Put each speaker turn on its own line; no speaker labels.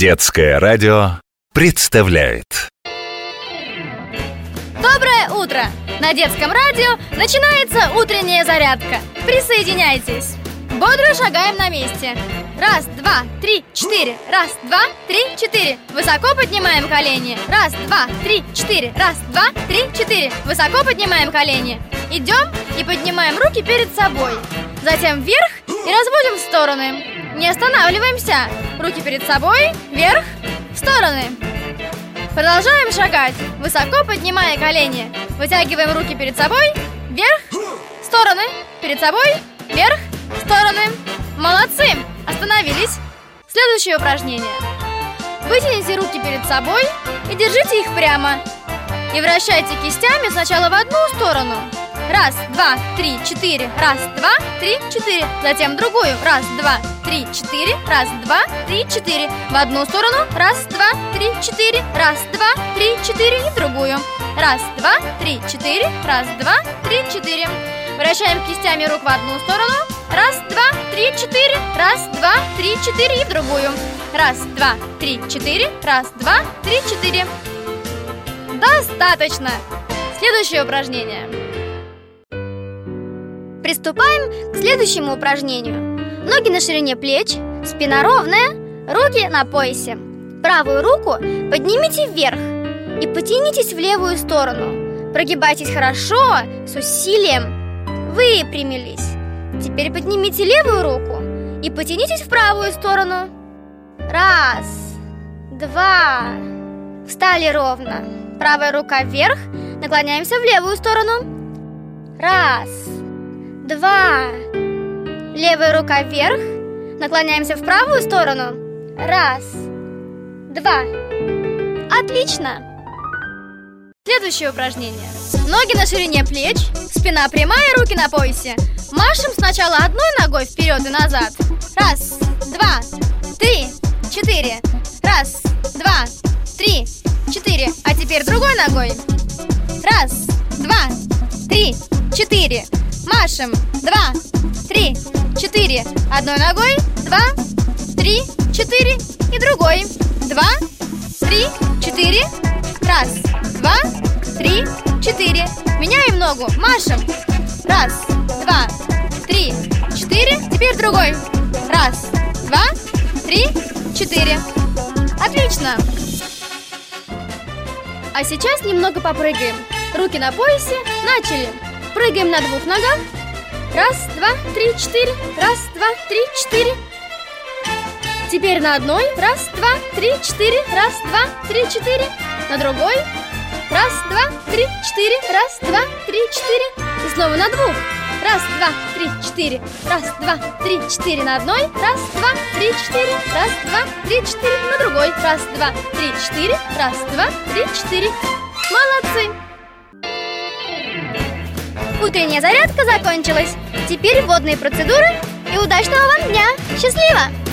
Детское радио представляет
Доброе утро! На детском радио начинается утренняя зарядка. Присоединяйтесь! Бодро шагаем на месте. Раз, два, три, четыре. Раз, два, три, четыре. Высоко поднимаем колени. Раз, два, три, четыре. Раз, два, три, четыре. Высоко поднимаем колени. Идем и поднимаем руки перед собой. Затем вверх и разводим в стороны. Не останавливаемся. Руки перед собой, вверх, в стороны. Продолжаем шагать, высоко поднимая колени. Вытягиваем руки перед собой, вверх, стороны, перед собой, вверх, стороны. Молодцы! Остановились. Следующее упражнение. Вытяните руки перед собой и держите их прямо. И вращайте кистями сначала в одну сторону. Раз, два, три, четыре. Раз, два, три, четыре. Затем другую. Раз, два, три, четыре. Раз, два, три, четыре. В одну сторону. Раз, два, три, четыре. Раз, два, три, четыре. И другую. Раз, два, три, четыре. Раз, два, три, четыре. Вращаем кистями рук в одну сторону. Раз, два, три, четыре. Раз, два, три, четыре. И в другую. Раз, два, три, четыре. Раз, два, три, четыре. Достаточно! Следующее упражнение. Приступаем к следующему упражнению. Ноги на ширине плеч, спина ровная, руки на поясе. Правую руку поднимите вверх и потянитесь в левую сторону. Прогибайтесь хорошо, с усилием. Выпрямились. Теперь поднимите левую руку и потянитесь в правую сторону. Раз, два. Встали ровно. Правая рука вверх, наклоняемся в левую сторону. Раз, два. Левая рука вверх, наклоняемся в правую сторону. Раз, два. Отлично! Следующее упражнение. Ноги на ширине плеч, спина прямая, руки на поясе. Машем сначала одной ногой вперед и назад. Раз, два, три, четыре. Раз, два, три, четыре. А теперь другой ногой. Машем. Два, три, четыре. Одной ногой. Два, три, четыре. И другой. Два, три, четыре. Раз, два, три, четыре. Меняем ногу. Машем. Раз, два, три, четыре. Теперь другой. Раз, два, три, четыре. Отлично! А сейчас немного попрыгаем. Руки на поясе. Начали. Прыгаем на двух ногах. Раз, два, три, четыре. Раз, два, три, четыре. Теперь на одной. Раз, два, три, четыре. Раз, два, три, четыре. На другой. Раз, два, три, четыре. Раз, два, три, четыре. И снова на двух. Раз, два, три, четыре. Раз, два, три, четыре на одной. Раз, два, три, четыре. Раз, два, три, четыре на другой. Раз, два, три, четыре. Раз, два, три, четыре. Молодцы! Утренняя зарядка закончилась. Теперь водные процедуры и удачного вам дня! Счастливо!